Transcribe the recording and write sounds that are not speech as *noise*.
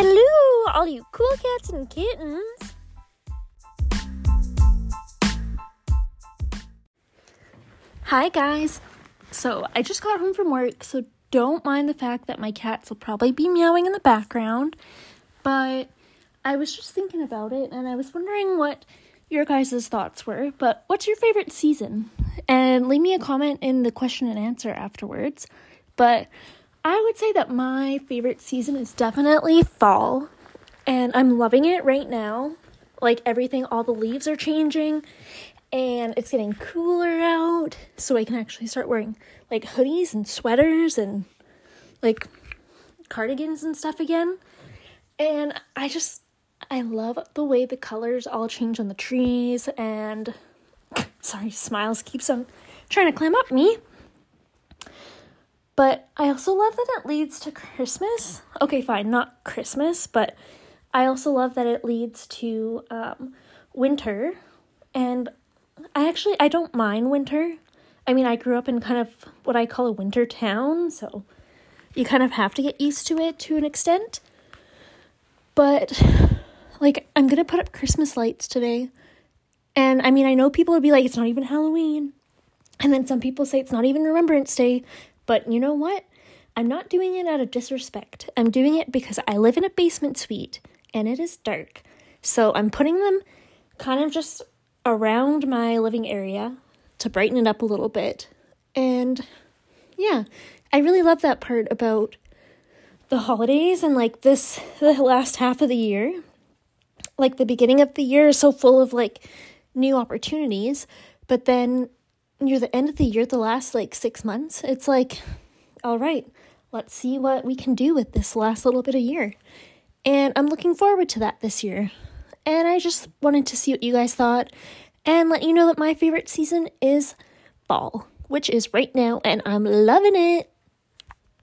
Hello, all you cool cats and kittens. Hi, guys. So, I just got home from work, so don't mind the fact that my cats will probably be meowing in the background. But I was just thinking about it and I was wondering what your guys' thoughts were. But what's your favorite season? And leave me a comment in the question and answer afterwards. But I would say that my favorite season is definitely fall. And I'm loving it right now. Like everything, all the leaves are changing and it's getting cooler out. So I can actually start wearing like hoodies and sweaters and like cardigans and stuff again. And I just, I love the way the colors all change on the trees and *laughs* sorry, smiles keeps on trying to climb up me. But I also love that it leads to Christmas. Okay, fine, not Christmas, but I also love that it leads to um, winter. And I actually I don't mind winter. I mean, I grew up in kind of what I call a winter town, so you kind of have to get used to it to an extent. But like I'm going to put up Christmas lights today. And I mean, I know people would be like it's not even Halloween. And then some people say it's not even Remembrance Day, but you know what? I'm not doing it out of disrespect. I'm doing it because I live in a basement suite and it is dark. So I'm putting them kind of just around my living area to brighten it up a little bit. And yeah, I really love that part about the holidays and like this the last half of the year. Like the beginning of the year is so full of like new opportunities, but then near the end of the year, the last like six months, it's like, all right, let's see what we can do with this last little bit of year. And I'm looking forward to that this year. And I just wanted to see what you guys thought and let you know that my favorite season is fall, which is right now, and I'm loving it.